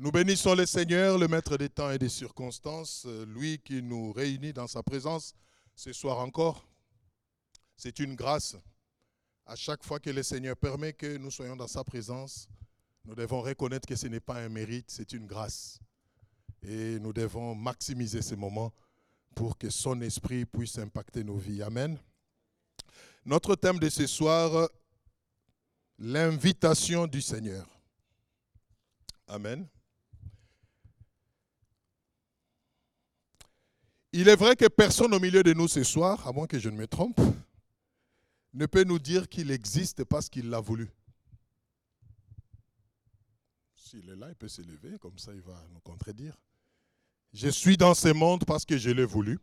Nous bénissons le Seigneur, le Maître des temps et des circonstances, euh, lui qui nous réunit dans sa présence ce soir encore. C'est une grâce. À chaque fois que le Seigneur permet que nous soyons dans sa présence, nous devons reconnaître que ce n'est pas un mérite, c'est une grâce. Et nous devons maximiser ces moments pour que son esprit puisse impacter nos vies. Amen. Notre thème de ce soir, l'invitation du Seigneur. Amen. Il est vrai que personne au milieu de nous ce soir, à moins que je ne me trompe, ne peut nous dire qu'il existe parce qu'il l'a voulu. S'il est là, il peut se lever, comme ça il va nous contredire. Je suis dans ce monde parce que je l'ai voulu.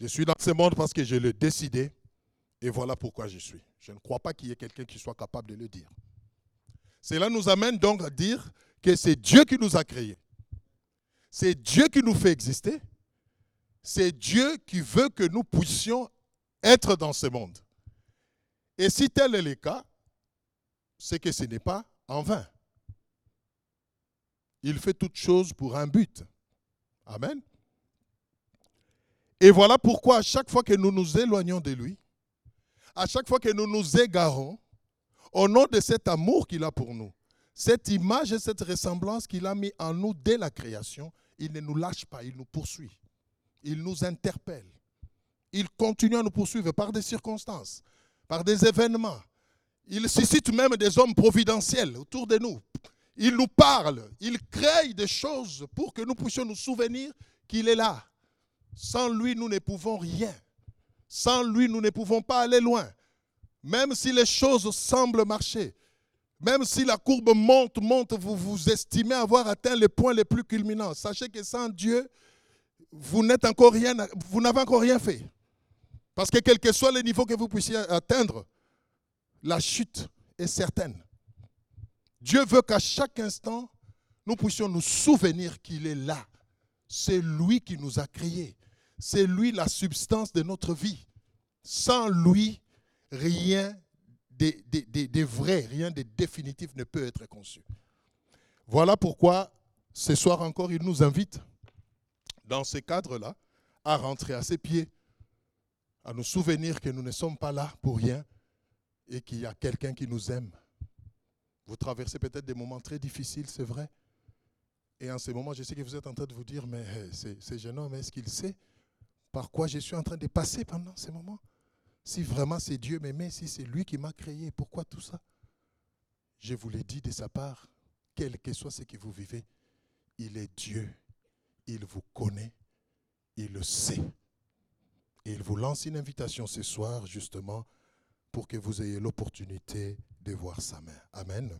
Je suis dans ce monde parce que je l'ai décidé. Et voilà pourquoi je suis. Je ne crois pas qu'il y ait quelqu'un qui soit capable de le dire. Cela nous amène donc à dire que c'est Dieu qui nous a créés. C'est Dieu qui nous fait exister c'est Dieu qui veut que nous puissions être dans ce monde. Et si tel est le cas, c'est que ce n'est pas en vain. Il fait toutes choses pour un but. Amen. Et voilà pourquoi à chaque fois que nous nous éloignons de lui, à chaque fois que nous nous égarons, au nom de cet amour qu'il a pour nous, cette image et cette ressemblance qu'il a mis en nous dès la création, il ne nous lâche pas, il nous poursuit. Il nous interpelle. Il continue à nous poursuivre par des circonstances, par des événements. Il suscite même des hommes providentiels autour de nous. Il nous parle, il crée des choses pour que nous puissions nous souvenir qu'il est là. Sans lui, nous ne pouvons rien. Sans lui, nous ne pouvons pas aller loin. Même si les choses semblent marcher, même si la courbe monte, monte, vous vous estimez avoir atteint les points les plus culminants. Sachez que sans Dieu, vous n'êtes encore rien, vous n'avez encore rien fait. Parce que quel que soit le niveau que vous puissiez atteindre, la chute est certaine. Dieu veut qu'à chaque instant, nous puissions nous souvenir qu'il est là. C'est lui qui nous a créés. C'est lui la substance de notre vie. Sans lui, rien de, de vrai, rien de définitif ne peut être conçu. Voilà pourquoi ce soir encore, il nous invite dans ce cadre-là, à rentrer à ses pieds, à nous souvenir que nous ne sommes pas là pour rien et qu'il y a quelqu'un qui nous aime. Vous traversez peut-être des moments très difficiles, c'est vrai. Et en ce moment, je sais que vous êtes en train de vous dire, mais ce jeune homme, est-ce qu'il sait par quoi je suis en train de passer pendant ces moments? Si vraiment c'est Dieu m'aimait, si c'est lui qui m'a créé, pourquoi tout ça? Je vous l'ai dit de sa part, quel que soit ce que vous vivez, il est Dieu il vous connaît, il le sait. Et il vous lance une invitation ce soir, justement, pour que vous ayez l'opportunité de voir sa main. Amen.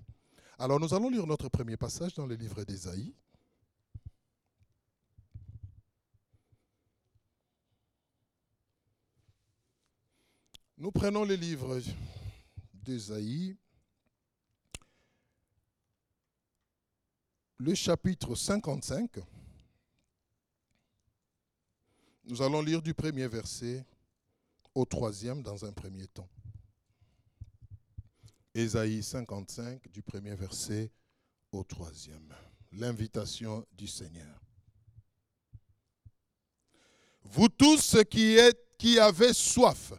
Alors nous allons lire notre premier passage dans le livre d'Ésaïe. Nous prenons le livre d'Ésaïe, le chapitre 55. Nous allons lire du premier verset au troisième dans un premier temps. Ésaïe 55, du premier verset au troisième. L'invitation du Seigneur. Vous tous qui, qui avez soif,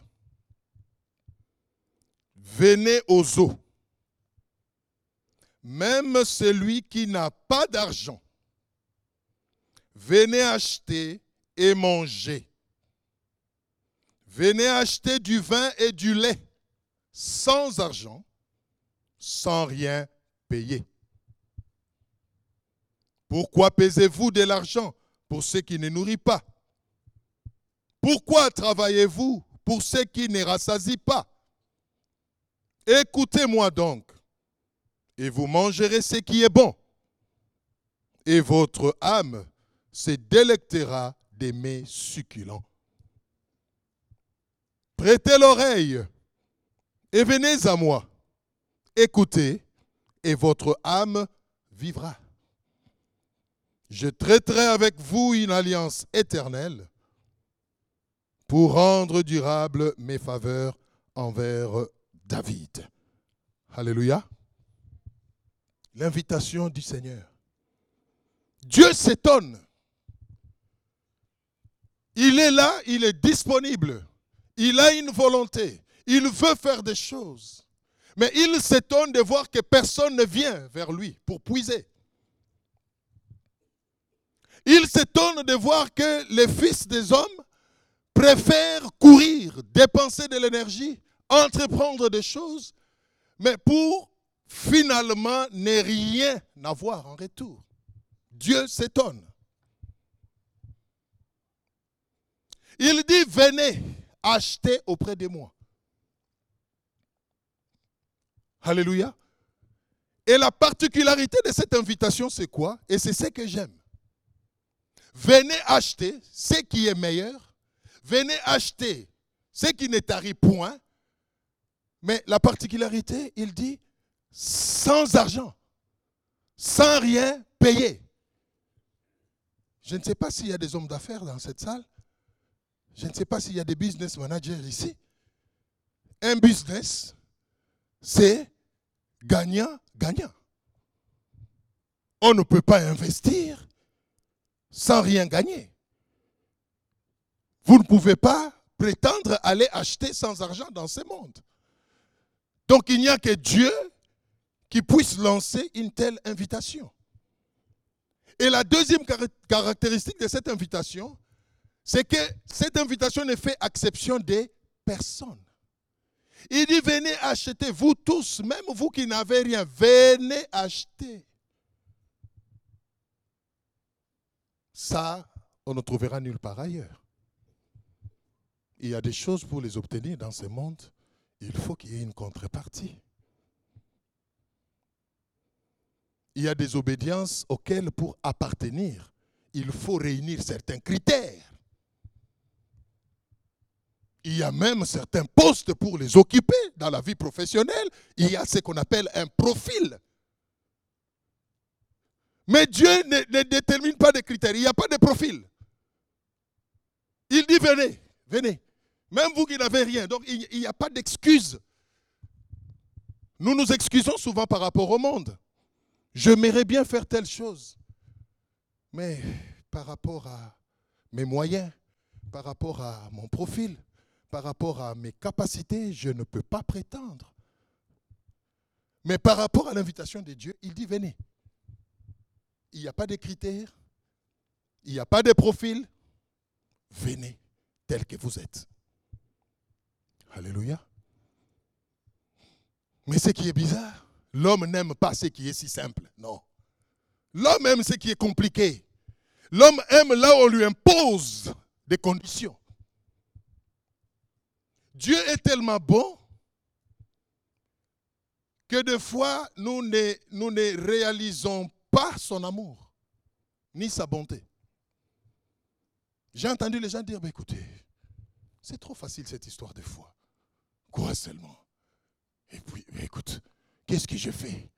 venez aux eaux. Même celui qui n'a pas d'argent, venez acheter et manger. Venez acheter du vin et du lait sans argent, sans rien payer. Pourquoi pesez-vous de l'argent pour ceux qui ne nourrissent pas? Pourquoi travaillez-vous pour ceux qui ne rassasient pas? Écoutez-moi donc, et vous mangerez ce qui est bon, et votre âme se délectera des succulents. Prêtez l'oreille et venez à moi. Écoutez et votre âme vivra. Je traiterai avec vous une alliance éternelle pour rendre durable mes faveurs envers David. Alléluia. L'invitation du Seigneur. Dieu s'étonne. Il est là, il est disponible. Il a une volonté. Il veut faire des choses. Mais il s'étonne de voir que personne ne vient vers lui pour puiser. Il s'étonne de voir que les fils des hommes préfèrent courir, dépenser de l'énergie, entreprendre des choses, mais pour finalement ne rien avoir en retour. Dieu s'étonne. Il dit, venez acheter auprès de moi. Alléluia. Et la particularité de cette invitation, c'est quoi? Et c'est ce que j'aime. Venez acheter ce qui est meilleur. Venez acheter ce qui ne tarit point. Mais la particularité, il dit, sans argent, sans rien payer. Je ne sais pas s'il y a des hommes d'affaires dans cette salle. Je ne sais pas s'il y a des business managers ici. Un business, c'est gagnant-gagnant. On ne peut pas investir sans rien gagner. Vous ne pouvez pas prétendre aller acheter sans argent dans ce monde. Donc il n'y a que Dieu qui puisse lancer une telle invitation. Et la deuxième caractéristique de cette invitation, c'est que cette invitation ne fait exception des personnes. Il dit, venez acheter, vous tous, même vous qui n'avez rien, venez acheter. Ça, on ne trouvera nulle part ailleurs. Il y a des choses pour les obtenir dans ce monde, il faut qu'il y ait une contrepartie. Il y a des obédiences auxquelles pour appartenir, il faut réunir certains critères. Il y a même certains postes pour les occuper dans la vie professionnelle. Il y a ce qu'on appelle un profil. Mais Dieu ne, détermine pas de critères. Il n'y a pas de profil. Il dit venez, venez. Même vous qui n'avez rien. Donc il n'y a pas d'excuse. Nous nous excusons souvent par rapport au monde. Je m'aimerais bien faire telle chose. Mais par rapport à mes moyens, par rapport à mon profil, par rapport à mes capacités, je ne peux pas prétendre. Mais par rapport à l'invitation de Dieu, il dit venez. Il n'y a pas de critères, il n'y a pas de profil. Venez tel que vous êtes. Alléluia. Mais ce qui est bizarre, l'homme n'aime pas ce qui est si simple. Non. L'homme aime ce qui est compliqué. L'homme aime là où on lui impose des conditions. Dieu est tellement bon que des fois, nous ne, nous réalisons pas son amour, ni sa bonté. J'ai entendu les gens dire, bah, écoutez, c'est trop facile cette histoire de foi. Quoi seulement? Et puis, bah, écoute, qu'est-ce que je fais?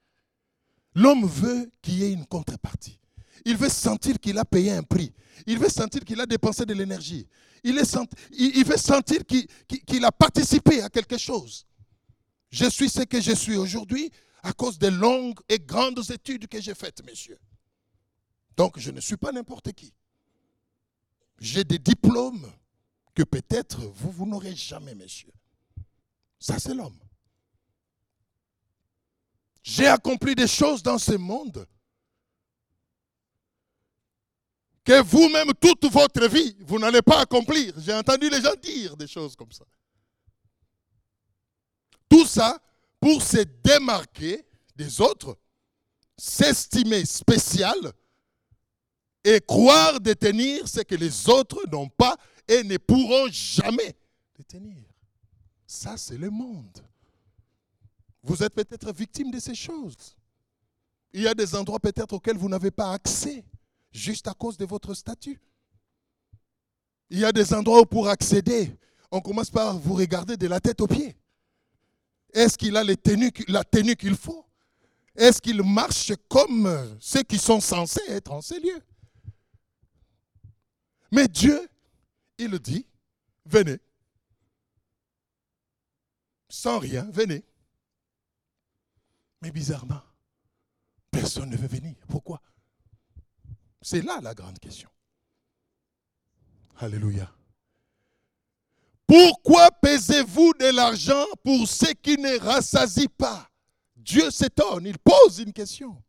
L'homme veut qu'il y ait une contrepartie. Il veut sentir qu'il a payé un prix. Il veut sentir qu'il a dépensé de l'énergie. Il, veut sentir qu'il a participé à quelque chose. Je suis ce que je suis aujourd'hui à cause des longues et grandes études que j'ai faites, messieurs. Donc, je ne suis pas n'importe qui. J'ai des diplômes que peut-être vous, vous n'aurez jamais, messieurs. Ça, c'est l'homme. J'ai accompli des choses dans ce monde que vous-même, toute votre vie, vous n'allez pas accomplir. J'ai entendu les gens dire des choses comme ça. Tout ça pour se démarquer des autres, s'estimer spécial et croire détenir ce que les autres n'ont pas et ne pourront jamais détenir. Ça, c'est le monde. Vous êtes peut-être victime de ces choses. Il y a des endroits peut-être auxquels vous n'avez pas accès juste à cause de votre statut. Il y a des endroits où pour accéder, on commence par vous regarder de la tête aux pieds. Est-ce qu'il a la tenue qu'il faut? Est-ce qu'il marche comme ceux qui sont censés être en ces lieux? Mais Dieu, il dit, venez. Sans rien, venez. Mais bizarrement, personne ne veut venir. Pourquoi? C'est là la grande question. Alléluia. Pourquoi pesez-vous de l'argent pour ce qui ne rassasie pas? Dieu s'étonne, il pose une question.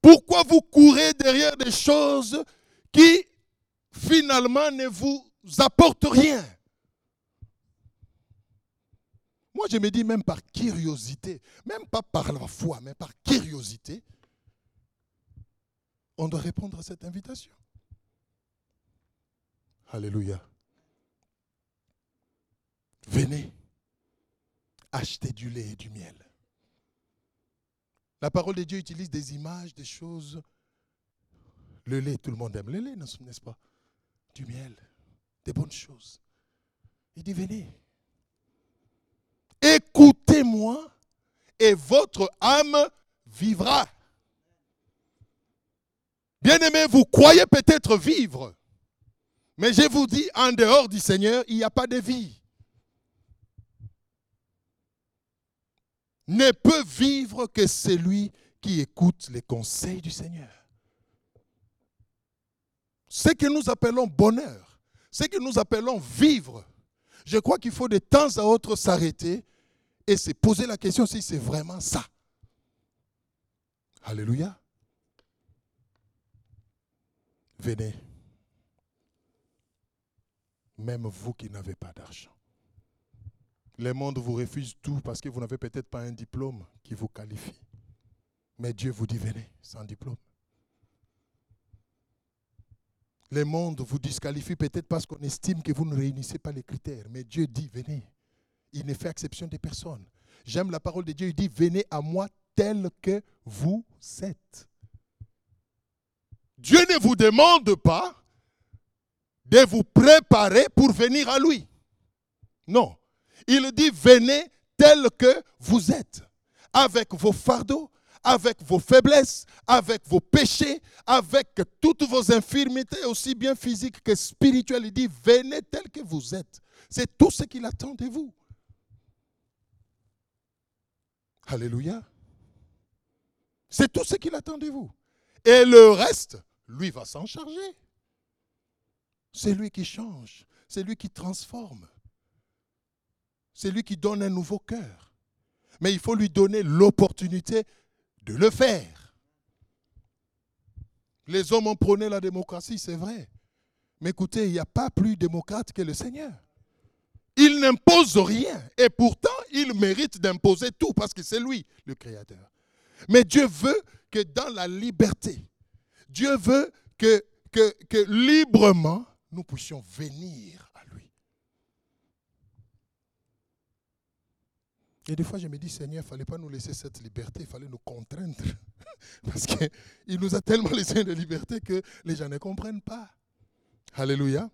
Pourquoi vous courez derrière des choses qui finalement ne vous apportent rien? Moi, je me dis même par curiosité, même pas par la foi, mais par curiosité, on doit répondre à cette invitation. Alléluia. Venez acheter du lait et du miel. La parole de Dieu utilise des images, des choses. Le lait, tout le monde aime le lait, n'est-ce pas? Du miel, des bonnes choses. Il dit, venez. Écoutez-moi et votre âme vivra. Bien-aimés, vous croyez peut-être vivre, mais je vous dis, en dehors du Seigneur, il n'y a pas de vie. ne peut vivre que celui qui écoute les conseils du Seigneur. Ce que nous appelons bonheur, ce que nous appelons vivre, je crois qu'il faut de temps à autre s'arrêter et se poser la question si c'est vraiment ça. Alléluia. Venez, même vous qui n'avez pas d'argent. Le monde vous refuse tout parce que vous n'avez peut-être pas un diplôme qui vous qualifie. Mais Dieu vous dit, venez, sans diplôme. Le monde vous disqualifie peut-être parce qu'on estime que vous ne réunissez pas les critères. Mais Dieu dit, venez. Il ne fait exception des personnes. J'aime la parole de Dieu. Il dit, venez à moi tel que vous êtes. Dieu ne vous demande pas de vous préparer pour venir à lui. Non. Il dit, venez tel que vous êtes, avec vos fardeaux, avec vos faiblesses, avec vos péchés, avec toutes vos infirmités, aussi bien physiques que spirituelles. Il dit, venez tel que vous êtes. C'est tout ce qu'il attend de vous. Alléluia. C'est tout ce qu'il attend de vous. Et le reste, lui va s'en charger. C'est lui qui change. C'est lui qui transforme. C'est lui qui donne un nouveau cœur. Mais il faut lui donner l'opportunité de le faire. Les hommes ont prôné la démocratie, c'est vrai. Mais écoutez, il n'y a pas plus démocrate que le Seigneur. Il n'impose rien. Et pourtant, il mérite d'imposer tout parce que c'est lui le Créateur. Mais Dieu veut que dans la liberté, Dieu veut que, librement, nous puissions venir Et des fois, je me dis, Seigneur, il ne fallait pas nous laisser cette liberté, il fallait nous contraindre. Parce qu'il nous a tellement laissé de liberté que les gens ne comprennent pas. Alléluia.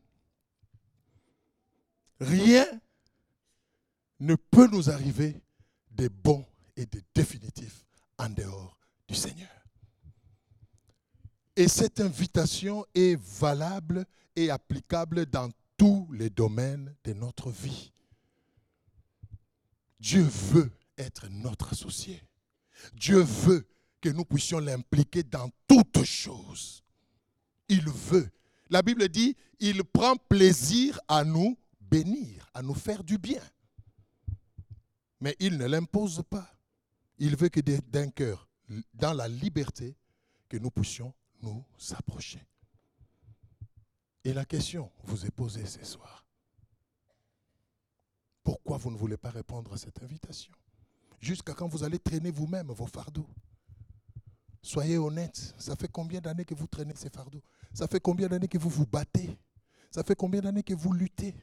Rien ne peut nous arriver de bon et de définitif en dehors du Seigneur. Et cette invitation est valable et applicable dans tous les domaines de notre vie. Dieu veut être notre associé. Dieu veut que nous puissions l'impliquer dans toutes choses. Il veut. La Bible dit, il prend plaisir à nous bénir, à nous faire du bien. Mais il ne l'impose pas. Il veut que d'un cœur, dans la liberté, que nous puissions nous approcher. Et la question vous est posée ce soir. Pourquoi vous ne voulez pas répondre à cette invitation? Jusqu'à quand vous allez traîner vous-même vos fardeaux? Soyez honnête. Ça fait combien d'années que vous traînez ces fardeaux? Ça fait combien d'années que vous vous battez? Ça fait combien d'années que vous luttez?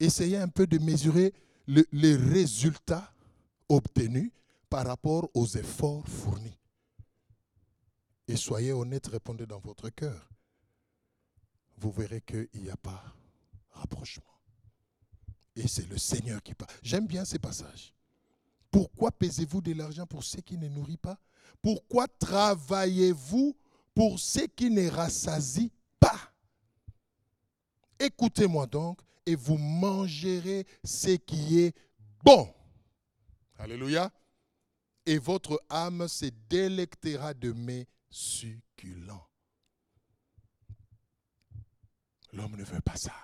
Essayez un peu de mesurer les résultats obtenus par rapport aux efforts fournis. Et soyez honnête, répondez dans votre cœur. Vous verrez qu'il n'y a pas rapprochement. Et c'est le Seigneur qui parle. J'aime bien ces passages. Pourquoi pesez-vous de l'argent pour ceux qui ne nourrit pas? Pourquoi travaillez-vous pour ceux qui ne rassasient pas? Écoutez-moi donc et vous mangerez ce qui est bon. Alléluia. Et votre âme se délectera de mes succulent. L'homme ne veut pas ça.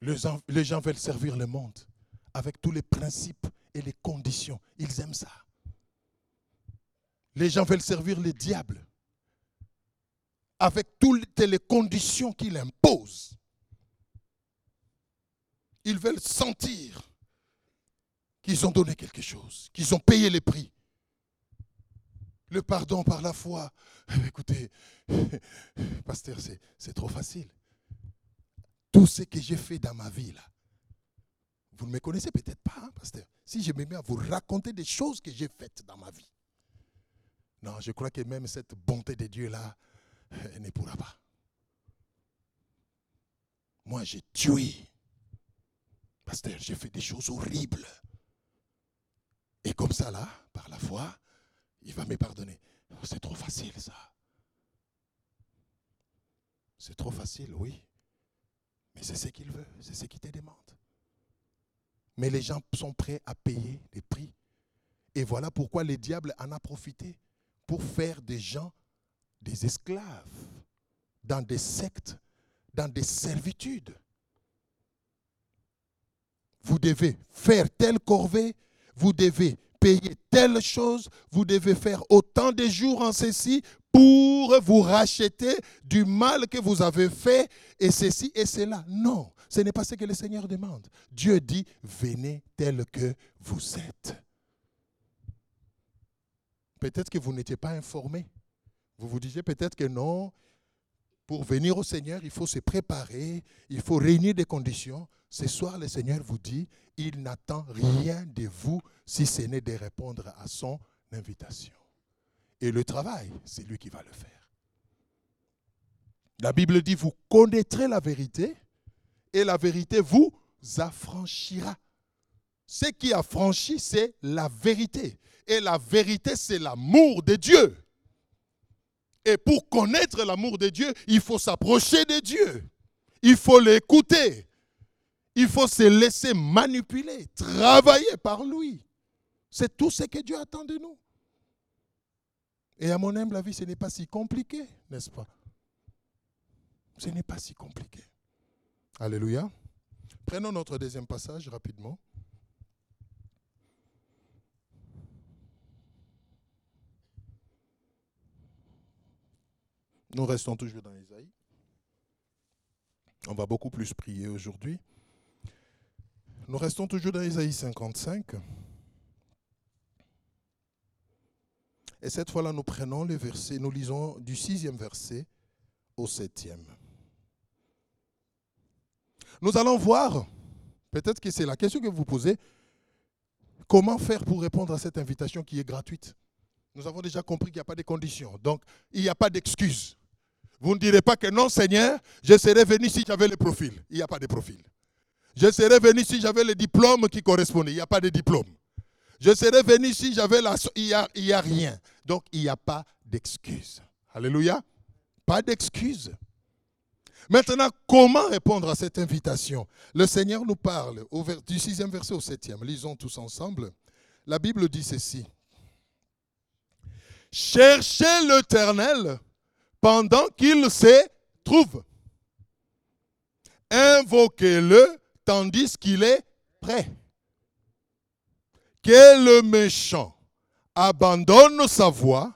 Les gens veulent servir le monde avec tous les principes et les conditions. Ils aiment ça. Les gens veulent servir le diable avec toutes les conditions qu'il impose. Ils veulent sentir qu'ils ont donné quelque chose, qu'ils ont payé les prix. Le pardon par la foi. Écoutez, pasteur, c'est trop facile. Tout ce que j'ai fait dans ma vie, là, vous ne me connaissez peut-être pas, hein, pasteur. Si je me mets à vous raconter des choses que j'ai faites dans ma vie. Non, je crois que même cette bonté de Dieu-là, elle ne pourra pas. Moi, j'ai tué. Pasteur, j'ai fait des choses horribles. Et comme ça, là, par la foi, il va me pardonner. C'est trop facile, ça. C'est trop facile, oui. Mais c'est ce qu'il veut, c'est ce qu'il te demande. Mais les gens sont prêts à payer les prix. Et voilà pourquoi le diable en a profité pour faire des gens des esclaves dans des sectes, dans des servitudes. Vous devez faire telle corvée, vous devez payer telle chose, vous devez faire autant de jours en ceci pour vous racheter du mal que vous avez fait et ceci et cela. Non, ce n'est pas ce que le Seigneur demande. Dieu dit, venez tel que vous êtes. Peut-être que vous n'étiez pas informé. Vous vous disiez peut-être que non, pour venir au Seigneur, il faut se préparer, il faut réunir des conditions. Ce soir, le Seigneur vous dit, il n'attend rien de vous si ce n'est de répondre à son invitation. Et le travail, c'est lui qui va le faire. La Bible dit, vous connaîtrez la vérité et la vérité vous affranchira. Ce qui affranchit, c'est la vérité. Et la vérité, c'est l'amour de Dieu. Et pour connaître l'amour de Dieu, il faut s'approcher de Dieu. Il faut l'écouter. Il faut se laisser manipuler, travailler par lui. C'est tout ce que Dieu attend de nous. Et à mon humble avis, ce n'est pas si compliqué, n'est-ce pas? Ce n'est pas si compliqué. Alléluia. Prenons notre deuxième passage rapidement. Nous restons toujours dans Isaïe. On va beaucoup plus prier aujourd'hui. Nous restons toujours dans Isaïe 55. Et cette fois-là, nous prenons les versets, nous lisons du sixième verset au septième. Nous allons voir, peut-être que c'est la question que vous posez, comment faire pour répondre à cette invitation qui est gratuite. Nous avons déjà compris qu'il n'y a pas de conditions, donc il n'y a pas d'excuses. Vous ne direz pas que non, Seigneur, je serais venu si j'avais le profil. Il n'y a pas de profil. Je serais venu si j'avais le diplôme qui correspondait. Il n'y a pas de diplôme. Je serais venu si j'avais la... Il n'y a, a, rien. Donc, il n'y a pas d'excuse. Alléluia. Pas d'excuse. Maintenant, comment répondre à cette invitation? Le Seigneur nous parle du sixième verset au septième. Lisons tous ensemble. La Bible dit ceci. Cherchez l'Éternel pendant qu'il se trouve. Invoquez-le tandis qu'il est prêt. Que le méchant abandonne sa voix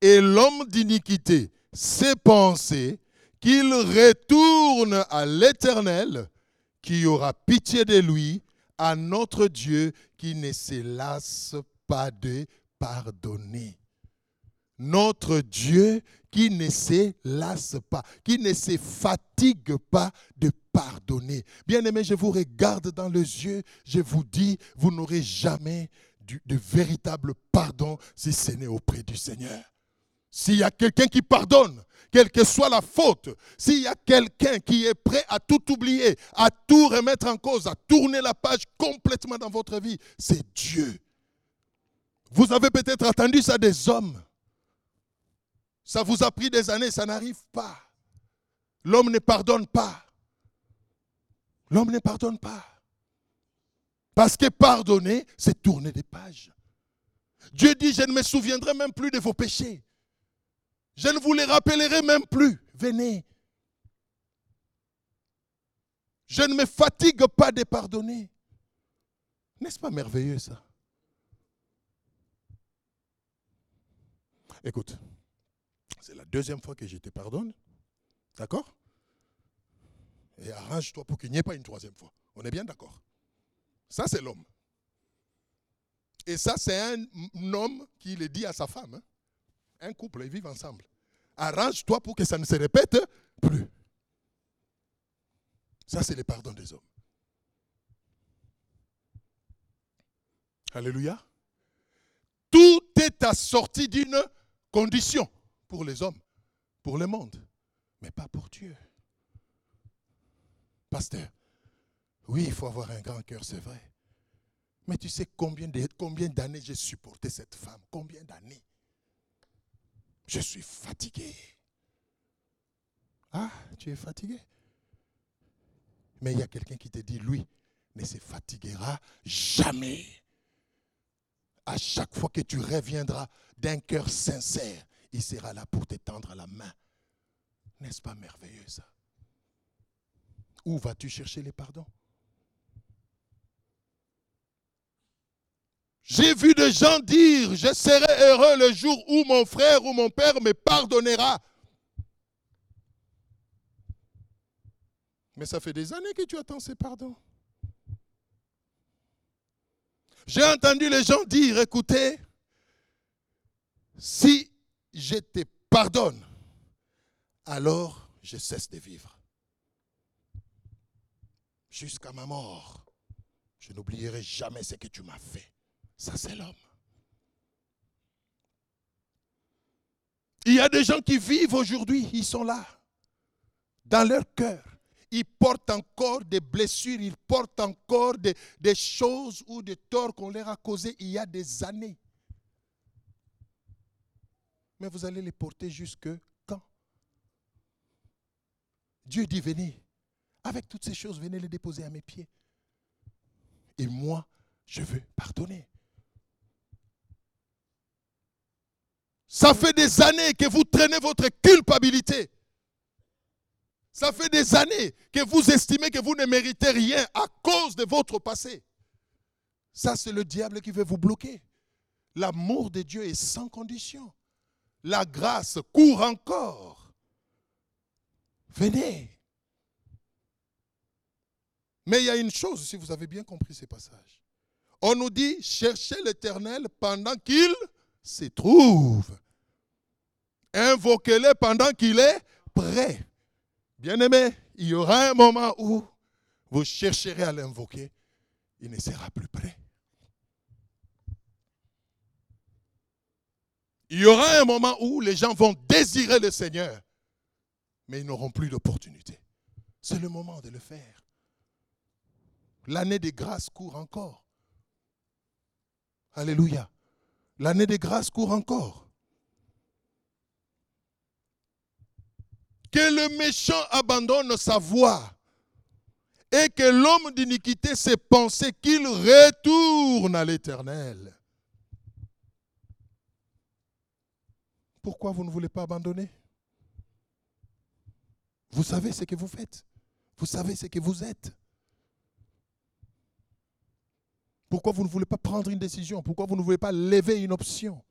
et l'homme d'iniquité ses pensées, qu'il retourne à l'Éternel qui aura pitié de lui, à notre Dieu qui ne se lasse pas de pardonner. Notre Dieu qui ne se lasse pas, qui ne se fatigue pas de pardonner. Bien-aimé, je vous regarde dans les yeux, je vous dis, vous n'aurez jamais de véritable pardon si ce n'est auprès du Seigneur. S'il y a quelqu'un qui pardonne, quelle que soit la faute, s'il y a quelqu'un qui est prêt à tout oublier, à tout remettre en cause, à tourner la page complètement dans votre vie, c'est Dieu. Vous avez peut-être entendu ça des hommes. Ça vous a pris des années, ça n'arrive pas. L'homme ne pardonne pas. L'homme ne pardonne pas. Parce que pardonner, c'est tourner des pages. Dieu dit, je ne me souviendrai même plus de vos péchés. Je ne vous les rappellerai même plus. Venez. Je ne me fatigue pas de pardonner. N'est-ce pas merveilleux ça? Écoute, c'est la deuxième fois que je te pardonne. D'accord? Et arrange-toi pour qu'il n'y ait pas une troisième fois. On est bien d'accord Ça, c'est l'homme. Et ça, c'est un homme qui le dit à sa femme. Hein. Un couple, ils vivent ensemble. Arrange-toi pour que ça ne se répète plus. Ça, c'est le pardon des hommes. Alléluia. Tout est assorti d'une condition pour les hommes, pour le monde, mais pas pour Dieu. Pasteur, oui, il faut avoir un grand cœur, c'est vrai. Mais tu sais combien, combien d'années j'ai supporté cette femme? Combien d'années? Je suis fatigué. Ah, tu es fatigué? Mais il y a quelqu'un qui te dit, lui, ne se fatiguera jamais. À chaque fois que tu reviendras d'un cœur sincère, il sera là pour te tendre la main. N'est-ce pas merveilleux ça? Où vas-tu chercher les pardons? J'ai vu des gens dire, je serai heureux le jour où mon frère ou mon père me pardonnera. Mais ça fait des années que tu attends ces pardons. J'ai entendu les gens dire, écoutez, si je te pardonne, alors je cesse de vivre. Jusqu'à ma mort, je n'oublierai jamais ce que tu m'as fait. Ça, c'est l'homme. Il y a des gens qui vivent aujourd'hui, ils sont là, dans leur cœur. Ils portent encore des blessures, ils portent encore des, choses ou des torts qu'on leur a causés il y a des années. Mais vous allez les porter jusque quand? Dieu dit, venez, avec toutes ces choses, venez les déposer à mes pieds. Et moi, je veux pardonner. Ça fait des années que vous traînez votre culpabilité. Ça fait des années que vous estimez que vous ne méritez rien à cause de votre passé. Ça, c'est le diable qui veut vous bloquer. L'amour de Dieu est sans condition. La grâce court encore. Venez. Mais il y a une chose, si vous avez bien compris ces passages. On nous dit, cherchez l'Éternel pendant qu'il se trouve. Invoquez-le pendant qu'il est prêt. Bien-aimé, il y aura un moment où vous chercherez à l'invoquer, il ne sera plus prêt. Il y aura un moment où les gens vont désirer le Seigneur, mais ils n'auront plus d'opportunité. C'est le moment de le faire. L'année de grâce court encore. Alléluia. L'année de grâce court encore. Que le méchant abandonne sa voie et que l'homme d'iniquité ses pensées qu'il retourne à l'éternel. Pourquoi vous ne voulez pas abandonner? Vous savez ce que vous faites. Vous savez ce que vous êtes. Pourquoi vous ne voulez pas prendre une décision? Pourquoi vous ne voulez pas lever une option?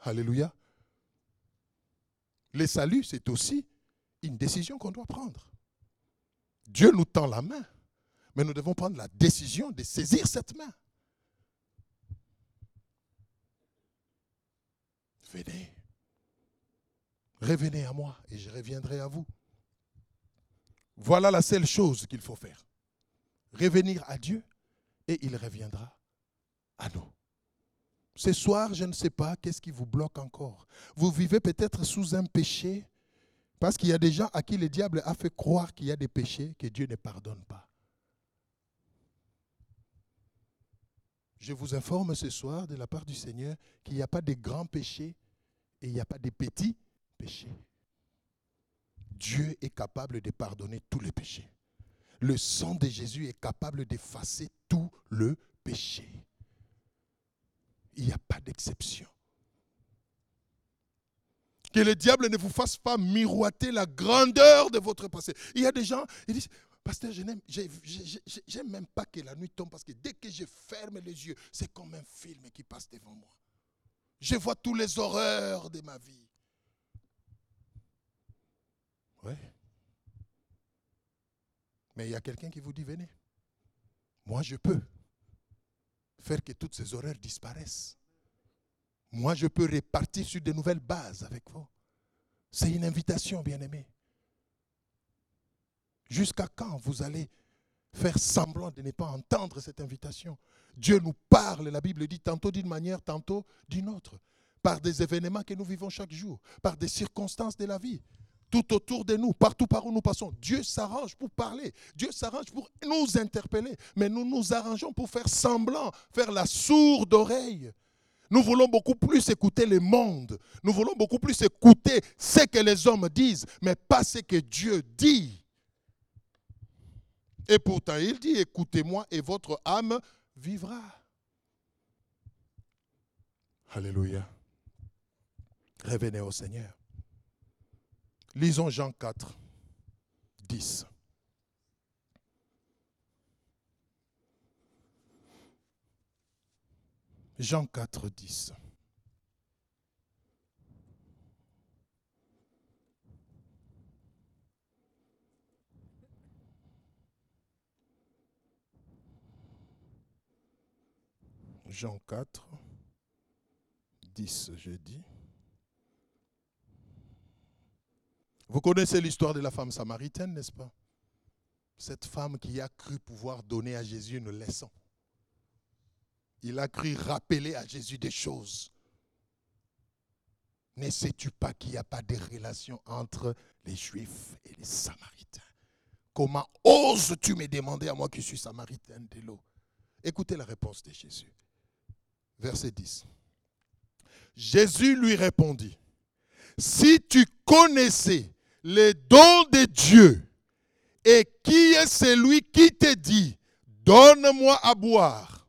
Alléluia. Le salut, c'est aussi une décision qu'on doit prendre. Dieu nous tend la main, mais nous devons prendre la décision de saisir cette main. Venez. Revenez à moi et je reviendrai à vous. Voilà la seule chose qu'il faut faire revenir à Dieu et il reviendra à nous. Ce soir, je ne sais pas qu'est-ce qui vous bloque encore. Vous vivez peut-être sous un péché parce qu'il y a des gens à qui le diable a fait croire qu'il y a des péchés que Dieu ne pardonne pas. Je vous informe ce soir de la part du Seigneur qu'il n'y a pas de grands péchés et il n'y a pas de petits péchés. Dieu est capable de pardonner tous les péchés le sang de Jésus est capable d'effacer tout le péché. Il n'y a pas d'exception. Que le diable ne vous fasse pas miroiter la grandeur de votre passé. Il y a des gens, ils disent, Pasteur, je n'aime même pas que la nuit tombe parce que dès que je ferme les yeux, c'est comme un film qui passe devant moi. Je vois tous les horreurs de ma vie. Oui. Mais il y a quelqu'un qui vous dit, venez. Moi, je peux faire que toutes ces horreurs disparaissent. Moi, je peux repartir sur de nouvelles bases avec vous. C'est une invitation, bien-aimé. Jusqu'à quand vous allez faire semblant de ne pas entendre cette invitation? Dieu nous parle, la Bible dit, tantôt d'une manière, tantôt d'une autre, par des événements que nous vivons chaque jour, par des circonstances de la vie, tout autour de nous, partout par où nous passons. Dieu s'arrange pour parler, Dieu s'arrange pour nous interpeller, mais nous nous arrangeons pour faire semblant, faire la sourde oreille. Nous voulons beaucoup plus écouter le monde. Nous voulons beaucoup plus écouter ce que les hommes disent, mais pas ce que Dieu dit. Et pourtant, il dit, écoutez-moi et votre âme vivra. Alléluia. Revenez au Seigneur. Lisons Jean 4, 10. Jean 4, 10. Jean 4, 10, je dis. Vous connaissez l'histoire de la femme samaritaine, n'est-ce pas? Cette femme qui a cru pouvoir donner à Jésus une leçon. Il a cru rappeler à Jésus des choses. Ne sais-tu pas qu'il n'y a pas de relation entre les Juifs et les Samaritains? Comment oses-tu me demander à moi qui suis Samaritaine de l'eau? Écoutez la réponse de Jésus verset 10. Jésus lui répondit, si tu connaissais les dons de Dieu et qui est celui qui te dit, donne-moi à boire,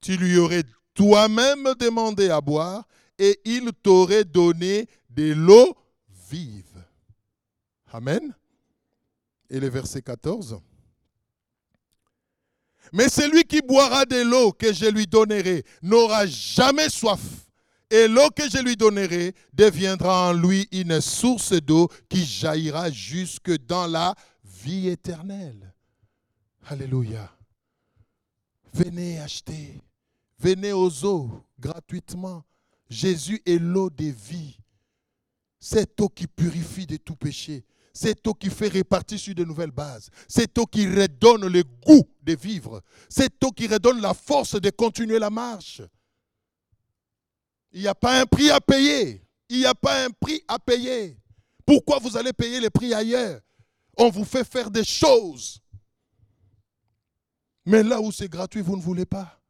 tu lui aurais toi-même demandé à boire et il t'aurait donné de l'eau vive. Amen. Et le verset 14. Mais celui qui boira de l'eau que je lui donnerai n'aura jamais soif. Et l'eau que je lui donnerai deviendra en lui une source d'eau qui jaillira jusque dans la vie éternelle. Alléluia. Venez acheter. Venez aux eaux gratuitement. Jésus est l'eau de vie. Cette eau qui purifie de tout péché. C'est eau qui fait répartir sur de nouvelles bases. C'est eau qui redonne le goût de vivre. C'est eau qui redonne la force de continuer la marche. Il n'y a pas un prix à payer. Il n'y a pas un prix à payer. Pourquoi vous allez payer les prix ailleurs? On vous fait faire des choses. Mais là où c'est gratuit, vous ne voulez pas.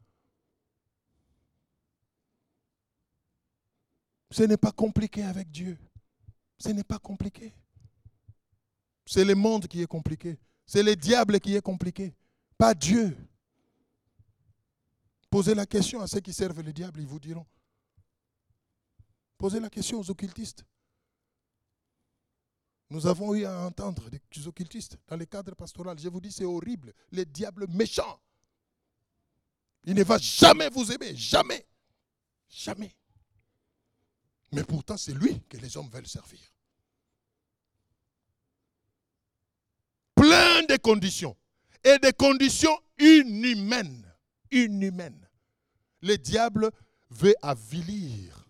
Ce n'est pas compliqué avec Dieu. Ce n'est pas compliqué. C'est le monde qui est compliqué. C'est le diable qui est compliqué. Pas Dieu. Posez la question à ceux qui servent le diable, ils vous diront. Posez la question aux occultistes. Nous avons eu à entendre des occultistes dans le cadre pastoral. Je vous dis, c'est horrible. Le diable méchant. Il ne va jamais vous aimer. Jamais. Jamais. Mais pourtant, c'est lui que les hommes veulent servir. plein de conditions. Et des conditions inhumaines. Inhumaines. Le diable veut avilir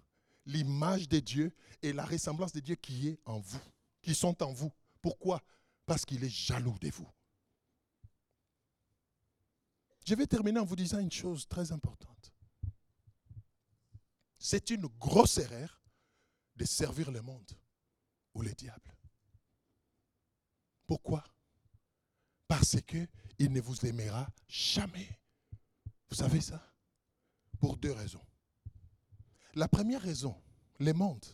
l'image de Dieu et la ressemblance de Dieu qui est en vous, qui sont en vous. Pourquoi? Parce qu'il est jaloux de vous. Je vais terminer en vous disant une chose très importante. C'est une grosse erreur de servir le monde ou le diable. Pourquoi? Parce qu'il ne vous aimera jamais. Vous savez ça? Pour deux raisons. La première raison, les mondes,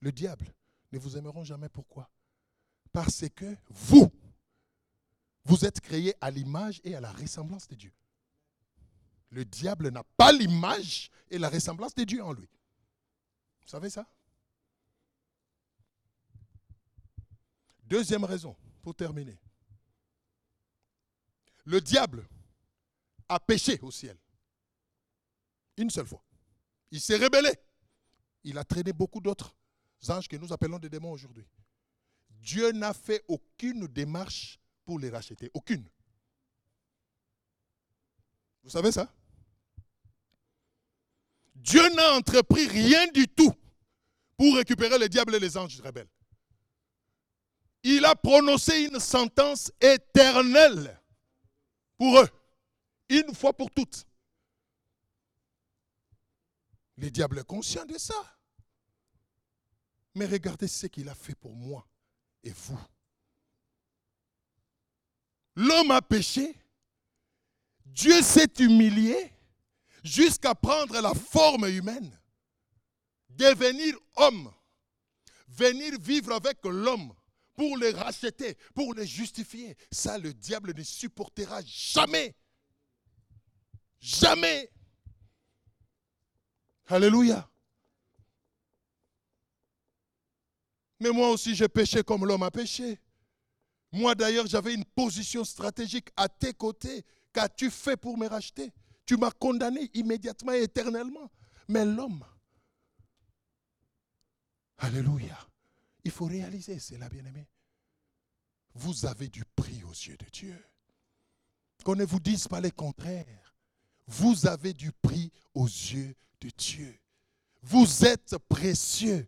le diable, ne vous aimeront jamais. Pourquoi? Parce que vous, vous êtes créés à l'image et à la ressemblance de Dieu. Le diable n'a pas l'image et la ressemblance de Dieu en lui. Vous savez ça? Deuxième raison, pour terminer. Le diable a péché au ciel. Une seule fois. Il s'est rébellé. Il a traîné beaucoup d'autres anges que nous appelons des démons aujourd'hui. Dieu n'a fait aucune démarche pour les racheter. Aucune. Vous savez ça? Dieu n'a entrepris rien du tout pour récupérer les diables et les anges rebelles. Il a prononcé une sentence éternelle pour eux, une fois pour toutes. Le diable est conscient de ça. Mais regardez ce qu'il a fait pour moi et vous. L'homme a péché. Dieu s'est humilié jusqu'à prendre la forme humaine, devenir homme, venir vivre avec l'homme pour les racheter, pour les justifier. Ça, le diable ne supportera jamais. Jamais. Alléluia. Mais moi aussi, j'ai péché comme l'homme a péché. Moi d'ailleurs, j'avais une position stratégique à tes côtés. Qu'as-tu fait pour me racheter Tu m'as condamné immédiatement et éternellement. Mais l'homme, Alléluia, il faut réaliser cela, bien-aimé. Vous avez du prix aux yeux de Dieu. Qu'on ne vous dise pas le contraire. Vous avez du prix aux yeux de Dieu. Vous êtes précieux.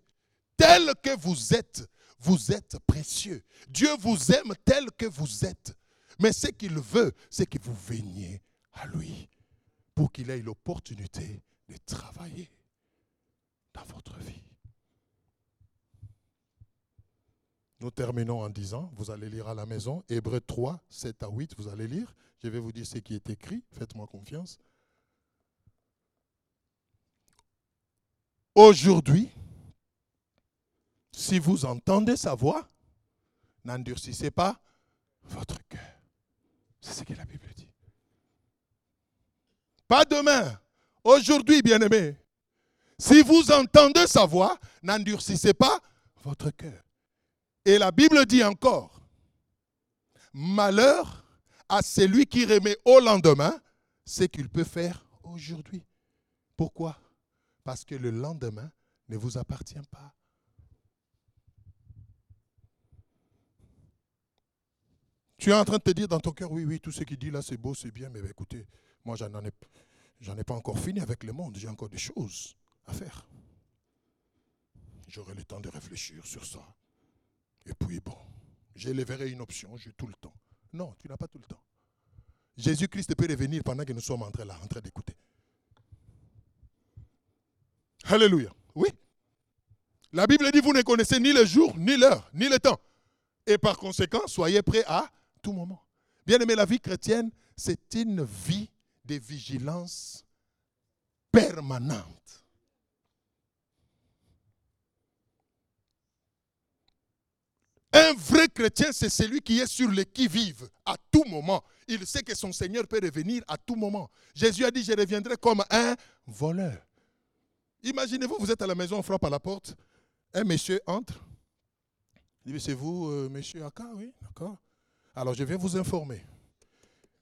Tel que vous êtes, vous êtes précieux. Dieu vous aime tel que vous êtes. Mais ce qu'il veut, c'est que vous veniez à lui pour qu'il ait l'opportunité de travailler dans votre vie. Nous terminons en disant, vous allez lire à la maison, Hébreu 3, 7 à 8, vous allez lire. Je vais vous dire ce qui est écrit, faites-moi confiance. Aujourd'hui, si vous entendez sa voix, n'endurcissez pas votre cœur. C'est ce que la Bible dit. Pas demain, aujourd'hui, bien-aimé. Si vous entendez sa voix, n'endurcissez pas votre cœur. Et la Bible dit encore, malheur à celui qui remet au lendemain ce qu'il peut faire aujourd'hui. Pourquoi? Parce que le lendemain ne vous appartient pas. Tu es en train de te dire dans ton cœur, oui, oui, tout ce qu'il dit là, c'est beau, c'est bien, mais écoutez, moi, j'en ai, j'en ai pas encore fini avec le monde, j'ai encore des choses à faire. J'aurai le temps de réfléchir sur ça. Et puis, bon, j'élèverai une option, j'ai tout le temps. Non, tu n'as pas tout le temps. Jésus-Christ peut revenir pendant que nous sommes en train, là, en train d'écouter. Alléluia. Oui. La Bible dit, vous ne connaissez ni le jour, ni l'heure, ni le temps. Et par conséquent, soyez prêts à tout moment. Bien aimé, la vie chrétienne, c'est une vie de vigilance permanente. Un vrai chrétien, c'est celui qui est sur le qui-vive à tout moment. Il sait que son Seigneur peut revenir à tout moment. Jésus a dit, je reviendrai comme un voleur. Imaginez-vous, vous êtes à la maison, on frappe à la porte, un monsieur entre. Il dit, c'est vous, euh, monsieur Aka Oui, d'accord. Alors je viens vous informer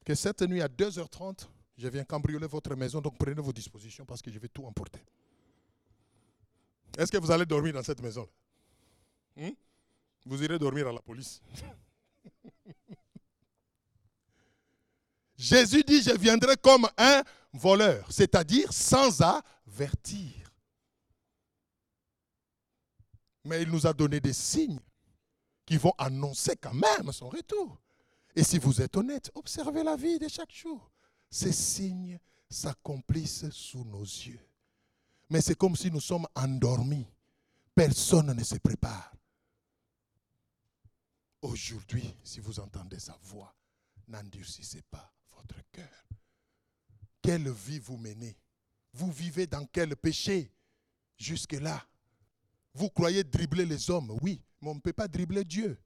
que cette nuit à 2h30, je viens cambrioler votre maison, donc prenez vos dispositions parce que je vais tout emporter. Est-ce que vous allez dormir dans cette maison hmm? Vous irez dormir à la police. Jésus dit, je viendrai comme un voleur, c'est-à-dire sans avertir. Mais il nous a donné des signes qui vont annoncer quand même son retour. Et si vous êtes honnête, observez la vie de chaque jour. Ces signes s'accomplissent sous nos yeux. Mais c'est comme si nous sommes endormis. Personne ne se prépare. Aujourd'hui, si vous entendez sa voix, n'endurcissez pas votre cœur. Quelle vie vous menez? Vous vivez dans quel péché? Jusque-là Vous croyez dribbler les hommes? Oui, mais on ne peut pas dribbler Dieu.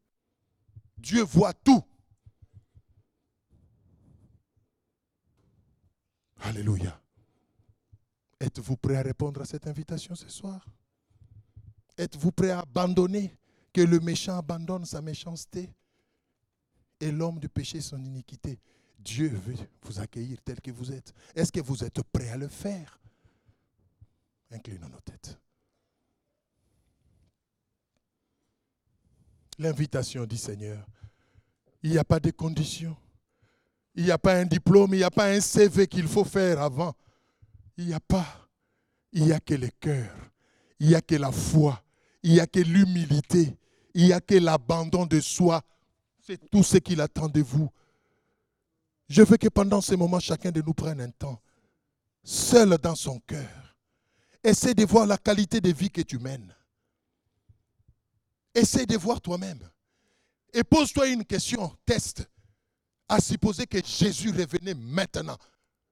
Dieu voit tout. Alléluia. Êtes-vous prêt à répondre à cette invitation ce soir? Êtes-vous prêt à abandonner que le méchant abandonne sa méchanceté et l'homme du péché son iniquité? Dieu veut vous accueillir tel que vous êtes. Est-ce que vous êtes prêt à le faire? Inclinons nos têtes. L'invitation dit Seigneur, il n'y a pas de conditions. Il n'y a pas un diplôme, il n'y a pas un CV qu'il faut faire avant. Il n'y a pas. Il n'y a que le cœur. Il n'y a que la foi. Il n'y a que l'humilité. Il n'y a que l'abandon de soi. C'est tout ce qu'il attend de vous. Je veux que pendant ce moment, chacun de nous prenne un temps, seul dans son cœur. Essaie de voir la qualité de vie que tu mènes. Essaie de voir toi-même. Et pose-toi une question, test. À supposer que Jésus revenait maintenant,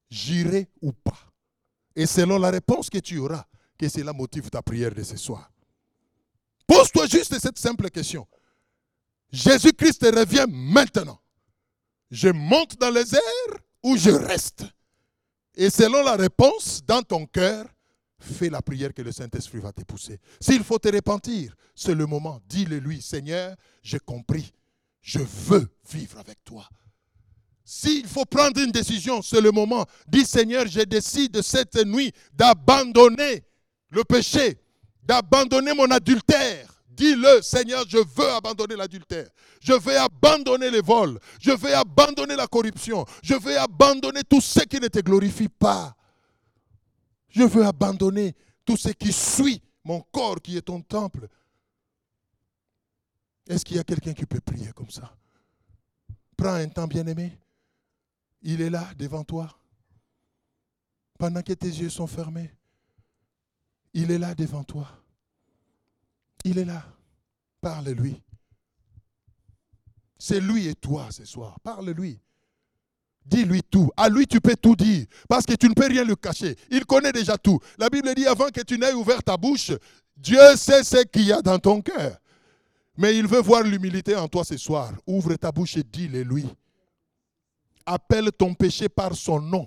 j'irai ou pas? Et selon la réponse que tu auras, que cela motive ta prière de ce soir. Pose-toi juste cette simple question. Jésus-Christ revient maintenant. Je monte dans les airs ou je reste? Et selon la réponse dans ton cœur, fais la prière que le Saint-Esprit va te pousser. S'il faut te repentir, c'est le moment. Dis-le lui, Seigneur, j'ai compris. Je veux vivre avec toi. S'il faut prendre une décision, c'est le moment. Dis Seigneur, je décide cette nuit d'abandonner le péché, d'abandonner mon adultère. Dis-le, Seigneur, je veux abandonner l'adultère. Je vais abandonner les vols. Je vais abandonner la corruption. Je vais abandonner tout ce qui ne te glorifie pas. Je veux abandonner tout ce qui suit mon corps qui est ton temple. Est-ce qu'il y a quelqu'un qui peut prier comme ça? Prends un temps, bien-aimé. Il est là devant toi. Pendant que tes yeux sont fermés, il est là devant toi. Il est là. Parle-lui. C'est lui et toi ce soir. Parle-lui. Dis-lui tout. À lui, tu peux tout dire. Parce que tu ne peux rien le cacher. Il connaît déjà tout. La Bible dit avant que tu n'aies ouvert ta bouche, Dieu sait ce qu'il y a dans ton cœur. Mais il veut voir l'humilité en toi ce soir. Ouvre ta bouche et dis-le lui. Appelle ton péché par son nom.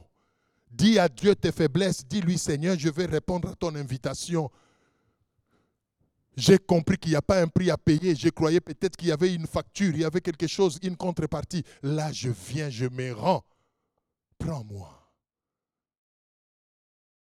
Dis à Dieu tes faiblesses. Dis-lui, Seigneur, je vais répondre à ton invitation. J'ai compris qu'il n'y a pas un prix à payer. Je croyais peut-être qu'il y avait une facture, il y avait quelque chose, une contrepartie. Là, je viens, je me rends. Prends-moi.